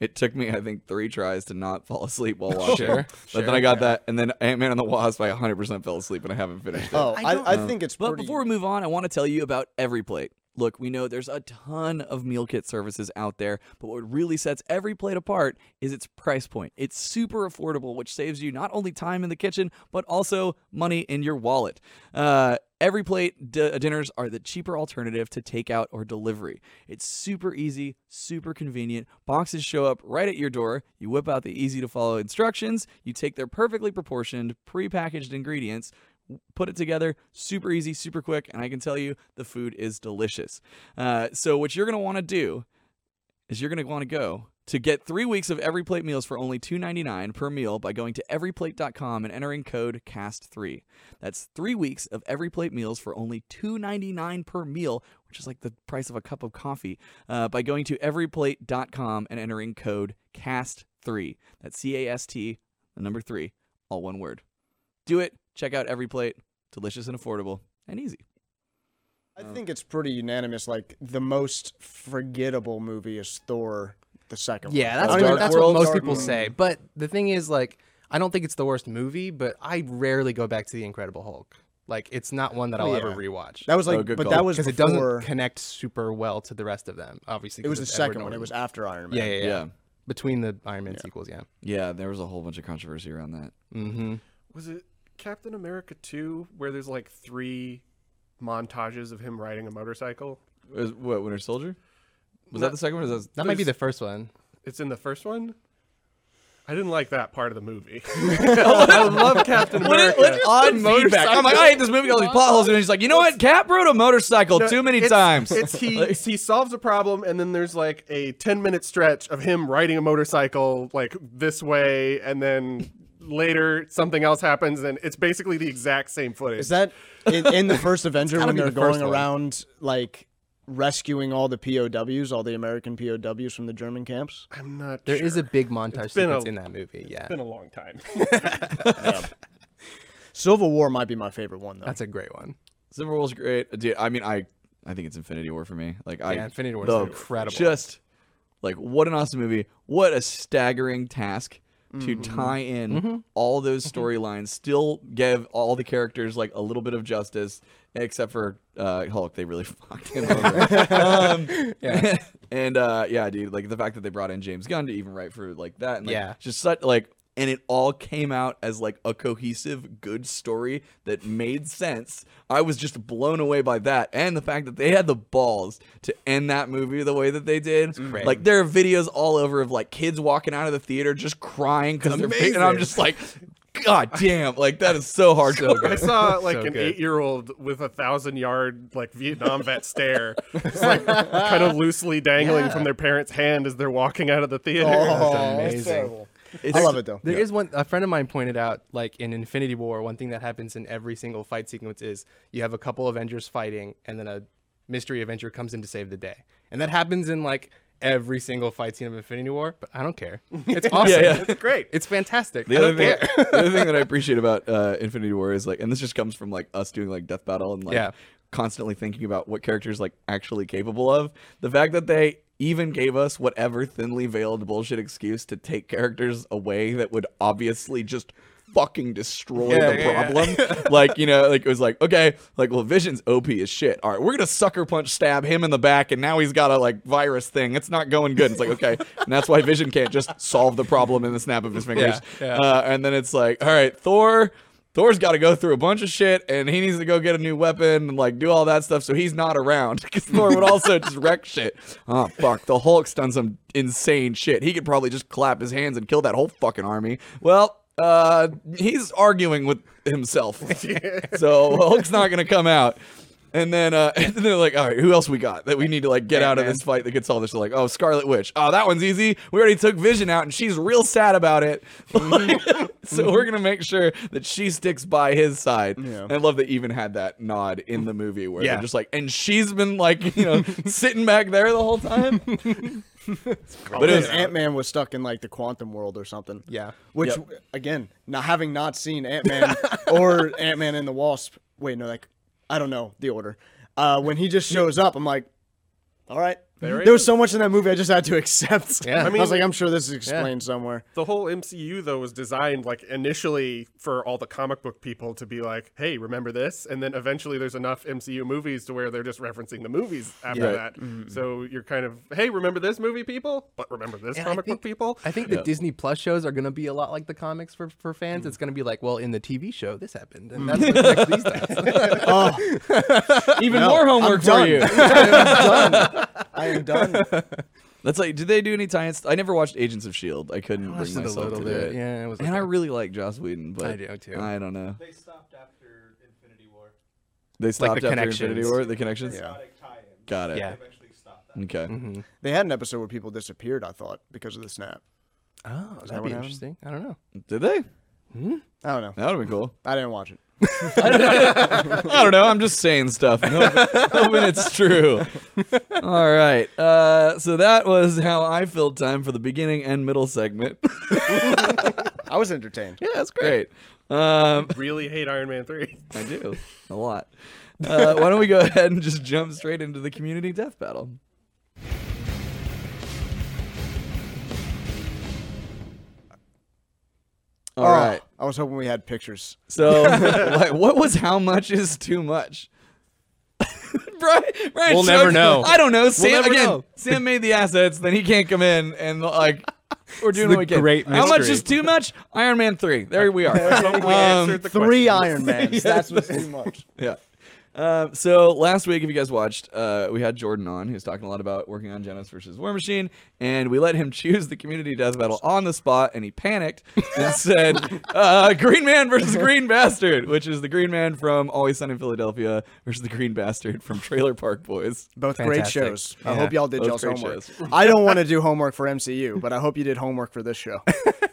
Speaker 1: it took me I think three tries to not fall asleep while watching.
Speaker 4: Sure,
Speaker 1: but
Speaker 4: sure,
Speaker 1: then I got that, and then Ant Man and the Wasp, I 100% fell asleep, and I haven't finished it.
Speaker 2: Oh,
Speaker 1: I
Speaker 2: I, I think it's
Speaker 1: But
Speaker 2: pretty.
Speaker 1: before we move on, I want to tell you about Every Plate. Look, we know there's a ton of meal kit services out there, but what really sets Every Plate apart is its price point. It's super affordable, which saves you not only time in the kitchen, but also money in your wallet. Uh, Every plate d- dinners are the cheaper alternative to takeout or delivery. It's super easy, super convenient. Boxes show up right at your door. You whip out the easy to follow instructions. You take their perfectly proportioned, pre-packaged ingredients, put it together super easy super quick and i can tell you the food is delicious. Uh, so what you're going to want to do is you're going to want to go to get three weeks of every plate meals for only $2.99 per meal by going to everyplate.com and entering code cast3 that's three weeks of every plate meals for only $2.99 per meal which is like the price of a cup of coffee uh, by going to everyplate.com and entering code cast3 that's c-a-s-t the number three all one word. Do it. Check out every plate. Delicious and affordable and easy.
Speaker 2: I think it's pretty unanimous. Like the most forgettable movie is Thor, the second
Speaker 4: Yeah,
Speaker 2: one.
Speaker 4: that's, what, that's
Speaker 1: World,
Speaker 4: what most
Speaker 2: Dark
Speaker 4: people
Speaker 2: World.
Speaker 4: say. But the thing is, like, I don't think it's the worst movie, but I rarely go back to the Incredible Hulk. Like, it's not one that I'll
Speaker 2: Oh,
Speaker 4: ever
Speaker 2: yeah.
Speaker 4: rewatch
Speaker 2: That was like,
Speaker 1: Oh, good
Speaker 2: but
Speaker 1: call.
Speaker 2: that was
Speaker 4: because it
Speaker 2: before.
Speaker 4: doesn't connect super well to the rest of them. Obviously,
Speaker 2: it was the
Speaker 4: it's Edward
Speaker 2: second one. It was after Iron Man.
Speaker 4: yeah, yeah, yeah,
Speaker 1: Yeah.
Speaker 4: Between the Iron Man sequels, yeah.
Speaker 1: Yeah, there was a whole bunch of controversy around that.
Speaker 4: Mm-hmm.
Speaker 3: Was it Captain America 2 where there's like three montages of him riding a motorcycle?
Speaker 1: Was, what, Winter Soldier? Was
Speaker 3: No.
Speaker 1: that the second one? Or was that,
Speaker 4: That might be the first one.
Speaker 3: It's in the first one? I didn't like that part of the movie. I love Captain America.
Speaker 1: what's odd feedback? I'm like, I hate this movie, all these plot holes, and he's like, you know what? Cap rode a motorcycle
Speaker 3: No,
Speaker 1: too many
Speaker 3: it's-
Speaker 1: times.
Speaker 3: It's he
Speaker 1: Like-
Speaker 3: he solves a problem and then there's like a 10 minute stretch of him riding a motorcycle like this way and then later something else happens and it's basically the exact same footage.
Speaker 2: Is that in, in the first Avenger when they're
Speaker 4: the
Speaker 2: going around like rescuing all the POWs, all the American POWs from the German camps?
Speaker 3: I'm not
Speaker 4: There
Speaker 3: sure.
Speaker 4: is a big montage
Speaker 3: been a-
Speaker 4: sequence in that movie. Yeah,
Speaker 3: It's been a long time.
Speaker 2: Civil War might be my favorite one though.
Speaker 4: that's a great one.
Speaker 1: Civil War's great. Dude, I mean, I I think it's Infinity War for me. Like, I
Speaker 4: Infinity War's
Speaker 1: the-
Speaker 4: incredible.
Speaker 1: Just like what an awesome movie. What a staggering task to
Speaker 4: Mm-hmm.
Speaker 1: tie in all those storylines, still give all the characters like a little bit of justice, except for uh, Hulk. They really fucked him over. um,
Speaker 4: Yeah.
Speaker 1: and uh, yeah, dude, like the fact that they brought in James Gunn to even write for like that, and like,
Speaker 4: Yeah.
Speaker 1: just such like. And it all came out as like a cohesive, good story that made sense. I was just blown away by that, and the fact that they had the balls to end that movie the way that they did.
Speaker 4: great.
Speaker 1: Like there are videos all over of like kids walking out of the theater just crying because they're big, and I'm just like, God damn! Like that is so hardcore.
Speaker 3: I saw like
Speaker 4: So
Speaker 3: an
Speaker 4: good.
Speaker 3: eight year old with a thousand yard like Vietnam vet stare, just like kind of loosely dangling from their parent's hand as they're walking out of the theater.
Speaker 2: Oh,
Speaker 4: amazing.
Speaker 2: That's terrible.
Speaker 1: It's-
Speaker 2: I love it though.
Speaker 4: There is one a friend of mine pointed out like in Infinity War, one thing that happens in every single fight sequence is you have a couple Avengers fighting and then a mystery Avenger comes in to save the day. And that happens in like every single fight scene of Infinity War, but I don't care. It's awesome.
Speaker 1: yeah.
Speaker 3: It's great.
Speaker 4: It's fantastic.
Speaker 1: The
Speaker 4: I
Speaker 1: other
Speaker 4: don't
Speaker 1: thing,
Speaker 4: care.
Speaker 1: the other thing that I appreciate about uh, Infinity War is like, and this just comes from like us doing like Death Battle and like
Speaker 4: Yeah.
Speaker 1: constantly thinking about what characters like actually capable of. The fact that they even gave us whatever thinly veiled bullshit excuse to take characters away that would obviously just fucking destroy
Speaker 4: Yeah,
Speaker 1: the
Speaker 4: yeah,
Speaker 1: problem. like, you know, like it was like, okay, like, well, Vision's OP as shit. All right, we're gonna sucker punch stab him in the back, and now he's got a like virus thing. It's not going good. It's like, okay, and that's why Vision can't just solve the problem in the snap of his fingers.
Speaker 4: yeah.
Speaker 1: Uh, and then it's like, all right, Thor. Thor's got to go through a bunch of shit, and he needs to go get a new weapon and like do all that stuff. So he's not around because Thor would also just wreck shit. Oh fuck, the Hulk's done some insane shit. He could probably just clap his hands and kill that whole fucking army. Well, uh, he's arguing with himself, so Hulk's not gonna come out. And then, uh, and then they're like, all right, who else we got that we need to like get out of this fight that gets all this? They're like, oh, Scarlet Witch. Oh, that one's easy. We already took Vision out, and she's real sad about it. so we're gonna make sure that she sticks by his side.
Speaker 2: Yeah.
Speaker 1: And I love that even had that nod in the movie where
Speaker 3: Yeah.
Speaker 1: they're just like, and she's been like, you know, sitting back there the whole time. but it was,
Speaker 2: Ant Man was stuck in like the quantum world or something.
Speaker 4: Yeah.
Speaker 2: Which
Speaker 1: Yep.
Speaker 2: again, not having not seen Ant Man or Ant Man and the Wasp. Wait, no, like I don't know the order. Uh, when he just shows up, I'm like, all right.
Speaker 3: There
Speaker 2: There was so much in that movie I just had to accept.
Speaker 4: Yeah. I
Speaker 2: I, was like, I'm sure this is explained somewhere.
Speaker 3: the whole MCU though was designed like initially for all the comic book people to be like, "Hey, remember this?" And then eventually there's enough MCU movies to where they're just referencing the movies after
Speaker 1: Yeah.
Speaker 3: that. Mm-hmm. So you're kind of, "Hey, remember this movie, people?" But remember this
Speaker 4: And
Speaker 3: comic
Speaker 4: think-
Speaker 3: book, people?
Speaker 4: I think the Disney Plus shows are going to be a lot like the comics for, for fans. It's mm-hmm. going to be like, well, in the TV show, this happened, and that's what mm-hmm. connects these dots.
Speaker 2: Oh,
Speaker 1: even
Speaker 2: no,
Speaker 1: more homework
Speaker 2: I'm
Speaker 1: for
Speaker 2: done.
Speaker 1: you.
Speaker 2: I'm done. I am done.
Speaker 1: That's like, did they do any tie-ins? I never watched Agents of Shield. I couldn't bring
Speaker 4: watched it a
Speaker 1: myself
Speaker 4: little
Speaker 1: to
Speaker 4: bit.
Speaker 1: do it.
Speaker 4: Yeah, it was
Speaker 1: and I really like Joss Whedon, but
Speaker 4: I do, too.
Speaker 1: I don't know.
Speaker 5: They stopped after Infinity War.
Speaker 1: They stopped
Speaker 4: the
Speaker 1: after
Speaker 4: connections.
Speaker 1: Infinity War. The connections.
Speaker 2: Yeah.
Speaker 5: Tie-in.
Speaker 1: Got it.
Speaker 4: Yeah.
Speaker 5: They eventually stopped that.
Speaker 1: Okay.
Speaker 4: hmm
Speaker 2: They had an episode where people disappeared. I thought because of the snap.
Speaker 4: Oh,
Speaker 2: that
Speaker 4: that'd
Speaker 2: what
Speaker 4: be
Speaker 2: happened?
Speaker 4: interesting. I don't know.
Speaker 1: Did they?
Speaker 2: I don't know.
Speaker 1: That would have been cool.
Speaker 2: I didn't watch it.
Speaker 1: I don't know. I'm just saying stuff, hoping, hoping it's true. All right. Uh, so that was how I filled time for the beginning and middle segment.
Speaker 2: I was entertained.
Speaker 1: yeah, that's great. Um,
Speaker 3: really hate Iron Man 3.
Speaker 1: I do a lot. Uh, why don't we go ahead and just jump straight into the community death battle? All
Speaker 2: Oh,
Speaker 1: right.
Speaker 2: I was hoping we had pictures.
Speaker 1: So, like, what was how much is too much? Brian, Brian
Speaker 4: We'll never know.
Speaker 1: I don't know. Sam
Speaker 4: never
Speaker 1: again.
Speaker 4: know.
Speaker 1: Sam made the assets, then he can't come in, and like we're doing what we can.
Speaker 4: great
Speaker 1: how much is too much? Iron Man three. There we are.
Speaker 3: we
Speaker 1: Um,
Speaker 3: answered the
Speaker 2: Three
Speaker 3: question.
Speaker 2: Iron Mans. That's what's too much.
Speaker 1: yeah. Um, so last week, if you guys watched, uh, we had Jordan on. He was talking a lot about working on Genos versus War Machine, and we let him choose the community death battle on the spot, and he panicked and said, uh, "Green Man versus Green Bastard," which is the Green Man from Always Sunny in Philadelphia versus the Green Bastard from Trailer Park Boys.
Speaker 2: Both great
Speaker 4: Fantastic.
Speaker 2: shows. I
Speaker 4: Yeah.
Speaker 2: hope y'all did
Speaker 1: Both
Speaker 2: y'all's
Speaker 1: great
Speaker 2: homework.
Speaker 1: shows.
Speaker 2: I don't want to do homework for MCU, but I hope you did homework for this show.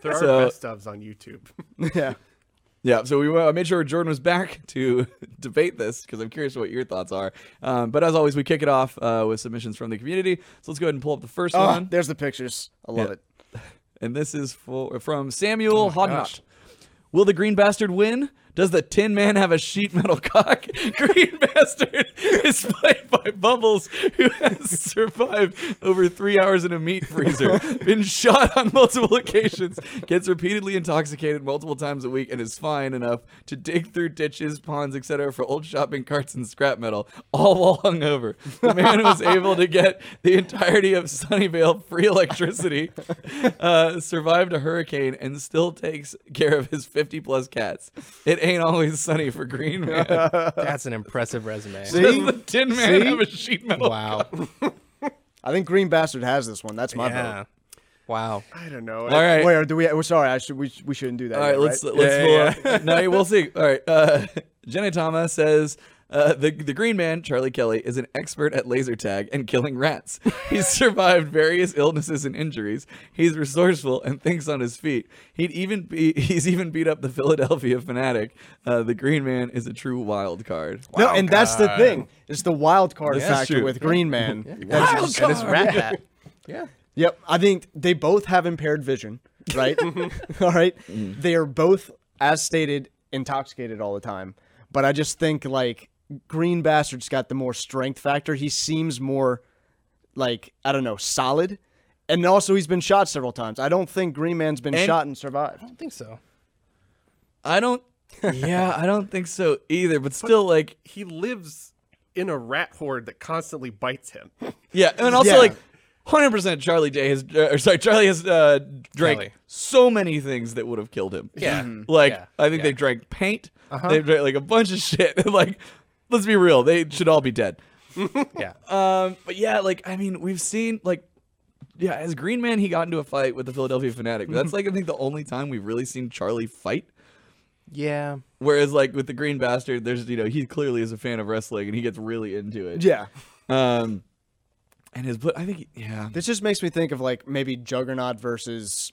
Speaker 3: There are
Speaker 1: So-
Speaker 3: best ofs on YouTube.
Speaker 2: yeah.
Speaker 1: Yeah, so we uh, made sure Jordan was back to debate this because I'm curious what your thoughts are. Um, but as always, we kick it off uh, with submissions from the community. So let's go ahead and pull up the first
Speaker 2: Oh,
Speaker 1: one.
Speaker 2: there's the pictures. I love
Speaker 1: Yeah.
Speaker 2: it.
Speaker 1: And this is for, from Samuel Hodnott.
Speaker 4: gosh.
Speaker 1: Will the Green Bastard win? Does the Tin Man have a sheet metal cock? Green Bastard is played by Bubbles, who has survived over three hours in a meat freezer, been shot on multiple occasions, gets repeatedly intoxicated multiple times a week, and is fine enough to dig through ditches, ponds, etc. for old shopping carts and scrap metal, all while hungover. The man was able to get the entirety of Sunnyvale free electricity, uh, survived a hurricane, and still takes care of his 50 plus cats. It ain't always sunny for Green Man.
Speaker 4: That's an impressive resume.
Speaker 1: Does the Tin Man
Speaker 2: See?
Speaker 1: have a sheet metal?
Speaker 4: Wow.
Speaker 2: I think Green Bastard has this one. That's my
Speaker 4: yeah.
Speaker 2: vote.
Speaker 4: Wow.
Speaker 3: I don't know.
Speaker 1: All right.
Speaker 2: Wait, or do we? We're sorry. I should. We, we shouldn't do that.
Speaker 1: All right,
Speaker 2: yet,
Speaker 1: let's
Speaker 2: right?
Speaker 1: let's
Speaker 4: Yeah,
Speaker 1: pull up. No, we'll see. All right, uh, Jenny Thomas says uh, the the Green Man Charlie Kelly is an expert at laser tag and killing rats. He's survived various illnesses and injuries. He's resourceful and thinks on his feet. He'd even be he's even beat up the Philadelphia fanatic. Uh, the Green Man is a true wild card.
Speaker 2: No, and that's the
Speaker 4: card.
Speaker 2: thing. It's the wild card
Speaker 1: This is
Speaker 2: factor
Speaker 1: true.
Speaker 2: with Green Man.
Speaker 4: Wild
Speaker 2: That's-
Speaker 4: and his rat hat. Yeah.
Speaker 2: Yep, I think they both have impaired vision, right? all right, they are both, as stated, intoxicated all the time. But I just think like Green Bastard's got the more strength factor. He seems more like I don't know, solid, and also he's been shot several times. I don't think Green Man's been
Speaker 1: And-
Speaker 2: shot and survived.
Speaker 4: I don't think so.
Speaker 1: I don't. Yeah, I don't think so either. But still, like,
Speaker 3: he lives in a rat horde that constantly bites him.
Speaker 1: yeah, and also
Speaker 2: Yeah.
Speaker 1: like. hundred percent Charlie Day has, uh, or sorry, Charlie has uh, drank
Speaker 4: Kelly.
Speaker 1: so many things that would have killed him.
Speaker 4: Yeah.
Speaker 1: like
Speaker 4: Yeah.
Speaker 1: I think
Speaker 4: Yeah.
Speaker 1: they drank paint.
Speaker 4: Uh-huh.
Speaker 1: They drank like a bunch of shit. like, let's be real, they should all be dead.
Speaker 4: Yeah.
Speaker 1: Um, but yeah, like I mean, we've seen like, yeah, as Green Man, he got into a fight with the Philadelphia Fanatic. But that's like I think the only time we've really seen Charlie fight.
Speaker 4: Yeah.
Speaker 1: Whereas like with the Green Bastard, there's you know he clearly is a fan of wrestling and he gets really into it.
Speaker 2: Yeah.
Speaker 1: Um, and his but I think yeah.
Speaker 2: This just makes me think of like maybe Juggernaut versus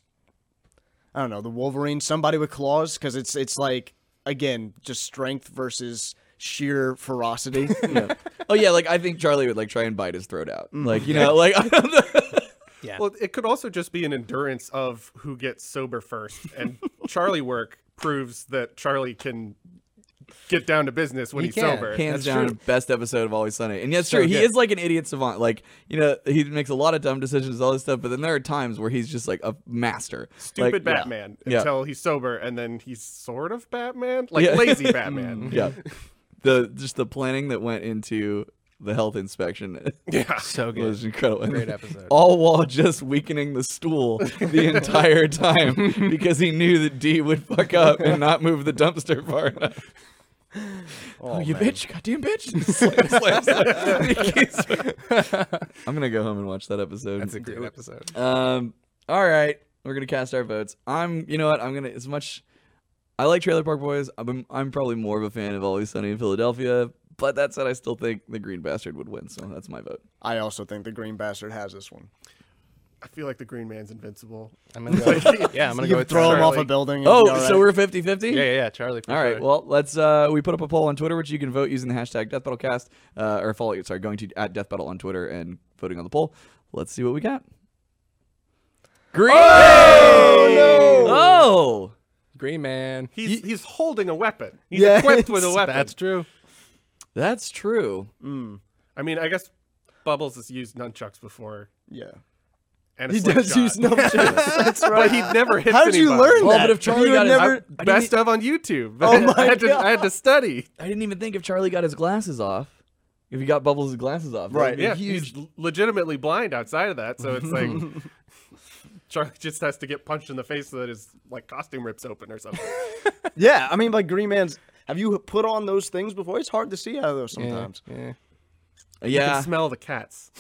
Speaker 2: I don't know, the Wolverine, somebody with claws, because it's it's like again, just strength versus sheer ferocity.
Speaker 1: Oh yeah, like I think Charlie would like try and bite his throat out. Mm. Like you know, like I don't know.
Speaker 4: Yeah.
Speaker 3: Well, it could also just be an endurance of who gets sober first, and Charlie work proves that Charlie can get down to business when
Speaker 4: He
Speaker 3: he's
Speaker 4: can.
Speaker 3: sober.
Speaker 1: hands
Speaker 4: That's
Speaker 1: down
Speaker 4: true.
Speaker 1: best episode of Always Sunny. And yes,
Speaker 3: So
Speaker 1: true, he is like an idiot savant. Like you know, he makes a lot of dumb decisions, all this stuff. But then there are times where he's just like a master.
Speaker 3: Stupid
Speaker 1: like,
Speaker 3: Batman
Speaker 1: Yeah.
Speaker 3: until he's sober, and then he's sort of Batman, like
Speaker 1: Yeah.
Speaker 3: lazy Batman. Mm.
Speaker 1: Yeah, the just the planning that went into the health inspection
Speaker 3: yeah.
Speaker 4: So good.
Speaker 1: was incredible.
Speaker 4: Great episode.
Speaker 1: All while just weakening the stool the entire time because he knew that D would fuck up and not move the dumpster far enough. Oh, you bitch, goddamn bitch! Slam, slam, slam. I'm gonna go home and watch that episode.
Speaker 4: That's a great episode.
Speaker 1: Um. All right, we're gonna cast our votes. I'm. You know what? I'm gonna. As much. I like Trailer Park Boys. I'm. I'm probably more of a fan of Always Sunny in Philadelphia. But that said, I still think the Green Bastard would win. So that's my vote.
Speaker 2: I also think the Green Bastard has this one.
Speaker 3: I feel like the Green Man's invincible.
Speaker 4: I'm gonna go. yeah, I'm gonna go
Speaker 2: could
Speaker 4: with
Speaker 2: throw him off a building. and
Speaker 1: Oh,
Speaker 2: be all
Speaker 1: so we're 50-50?
Speaker 4: Yeah, yeah, yeah. Charlie. For
Speaker 1: All right.
Speaker 4: sure.
Speaker 1: Well, let's. Uh, we put up a poll on Twitter, which you can vote using the hashtag Death Battle Cast, uh, or follow. Sorry, going to at Death Battle on Twitter and voting on the poll. Let's see what we got. Green.
Speaker 2: Oh, no!
Speaker 4: Green Man.
Speaker 3: He's he's holding a weapon. He's
Speaker 2: Yes,
Speaker 3: equipped with a weapon.
Speaker 4: That's true.
Speaker 1: That's true. Hmm.
Speaker 3: I mean, I guess Bubbles has used nunchucks before,
Speaker 2: Yeah.
Speaker 3: and
Speaker 2: He does
Speaker 3: slingshot.
Speaker 2: use nunchucks. That's right.
Speaker 3: but he never hits
Speaker 2: How did you
Speaker 3: anybody.
Speaker 2: learn
Speaker 1: Well,
Speaker 2: that?
Speaker 1: but if Charlie
Speaker 2: You
Speaker 1: got
Speaker 2: had
Speaker 1: his-
Speaker 2: never,
Speaker 1: I- I
Speaker 3: Best of on YouTube.
Speaker 2: Oh my
Speaker 3: I had to I had to study.
Speaker 1: I didn't even think if Charlie got his glasses off. If he got Bubbles' glasses off,
Speaker 2: Right,
Speaker 1: be
Speaker 3: Yeah,
Speaker 1: huge.
Speaker 3: he's legitimately blind outside of that, so it's like Charlie just has to get punched in the face so that his like costume rips open or something.
Speaker 2: yeah, I mean, like Green Man's. Have you put on those things before? It's hard to see out of those
Speaker 4: Yeah,
Speaker 2: sometimes.
Speaker 4: Yeah.
Speaker 3: You
Speaker 1: Yeah.
Speaker 3: can smell the cats.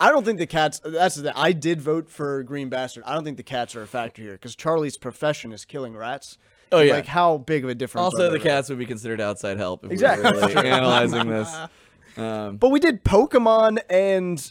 Speaker 2: I don't think the cats. That's the. I did vote for Green Bastard. I don't think the cats are a factor here because Charlie's profession is killing rats.
Speaker 1: Oh, yeah.
Speaker 2: Like how big of a difference?
Speaker 1: Also, the cats would be considered outside help if
Speaker 2: Exactly.
Speaker 1: we were really analyzing this. Um,
Speaker 2: But we did Pokemon and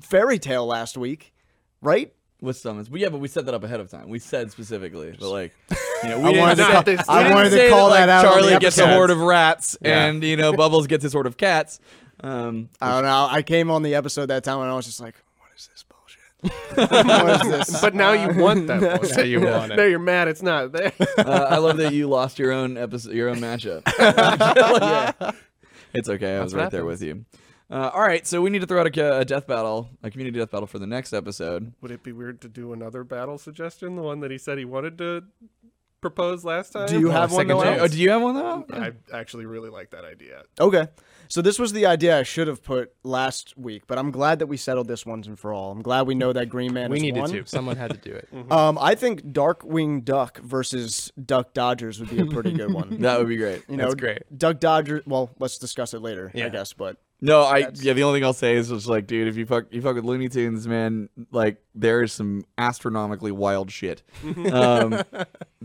Speaker 2: Fairy Tail last week, right?
Speaker 1: With summons, but yeah, but we set that up ahead of time. We said specifically, but like, you know, we
Speaker 2: I
Speaker 1: didn't
Speaker 2: wanted to
Speaker 1: say,
Speaker 3: call-
Speaker 1: we
Speaker 3: I
Speaker 2: wanted to call
Speaker 1: that,
Speaker 2: that
Speaker 1: like,
Speaker 2: out
Speaker 1: Charlie gets a horde of rats,
Speaker 4: Yeah.
Speaker 1: and you know, Bubbles gets his horde of cats. Um,
Speaker 2: I don't know. I came on the episode that time and I was just like, "What is this bullshit? what is this?"
Speaker 3: But now you want that.
Speaker 4: Now
Speaker 3: bullshit.
Speaker 4: you want it.
Speaker 3: Now you're mad it's not there.
Speaker 1: uh, I love that you lost your own episode, your own matchup. yeah. It's okay. I was
Speaker 4: what
Speaker 1: right there with you. Uh, all right, so we need to throw out a, a death battle, a community death battle for the next episode.
Speaker 3: Would it be weird to do another battle suggestion? The one that he said he wanted to propose last time?
Speaker 2: Do you have one?
Speaker 4: second
Speaker 2: Noah?
Speaker 4: chance.
Speaker 1: Oh, do you have one though?
Speaker 3: I actually really like that idea.
Speaker 2: Okay. So this was the idea I should have put last week, but I'm glad that we settled this once and for all. I'm glad we know that Green Man
Speaker 4: We
Speaker 2: is
Speaker 4: needed
Speaker 2: one.
Speaker 4: We needed to. Someone had to do it.
Speaker 2: Um, I think Darkwing Duck versus Duck Dodgers would be a pretty good one.
Speaker 1: That would be great.
Speaker 2: You know,
Speaker 4: That's great.
Speaker 2: Duck Dodgers. Well, let's discuss it later, I guess. But
Speaker 1: No, I
Speaker 2: That's-
Speaker 1: yeah. The only thing I'll say is just like, dude, if you fuck you fuck with Looney Tunes, man, like there is some astronomically wild shit. um,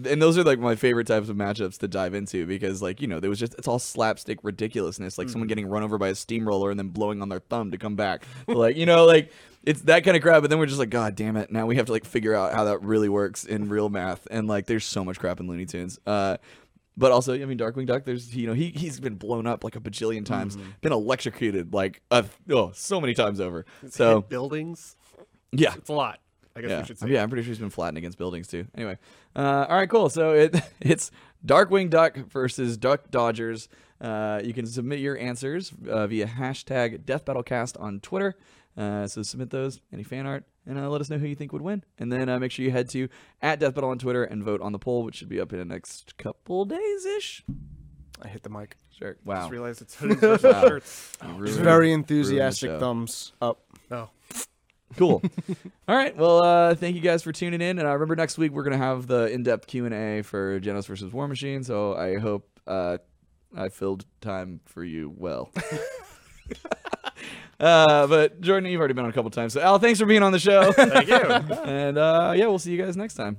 Speaker 1: and those are like my favorite types of matchups to dive into because like you know there was just it's all slapstick ridiculousness, like someone getting run over by a steamroller and then blowing on their thumb to come back. like you know, like it's that kind of crap. But then we're just like, god damn it, now we have to like figure out how that really works in real math. And like, there's so much crap in Looney Tunes. Uh, but also, I mean, Darkwing Duck. There's you know he he's been blown up like a bajillion times, been electrocuted like a, oh so many times over. So
Speaker 3: Hit buildings.
Speaker 1: yeah,
Speaker 3: It's a lot. I guess
Speaker 1: yeah,
Speaker 3: we should say.
Speaker 1: yeah. I'm pretty sure he's been flattened against buildings too. Anyway, uh, all right, cool. So it it's Darkwing Duck versus Duck Dodgers. Uh, you can submit your answers uh, via hashtag DeathBattleCast on Twitter. Uh, so submit those, any fan art, and uh, let us know who you think would win. And then uh, make sure you head to at Death Battle on Twitter and vote on the poll, which should be up in the next couple days ish.
Speaker 2: I hit the mic.
Speaker 1: Sure. Wow.
Speaker 3: Just realized it's hoodies versus shirts.
Speaker 1: You
Speaker 2: Just very enthusiastic
Speaker 1: show.
Speaker 2: thumbs up.
Speaker 3: Oh,
Speaker 1: Cool. All right. Well, uh, thank you guys for tuning in. And I remember next week we're gonna have the in-depth Q and A for Genos versus War Machine. So I hope uh, I filled time for you well. uh, but Jordan, you've already been on a couple times. So Al, thanks for being on the show.
Speaker 3: Thank you.
Speaker 1: and uh, yeah, we'll see you guys next time.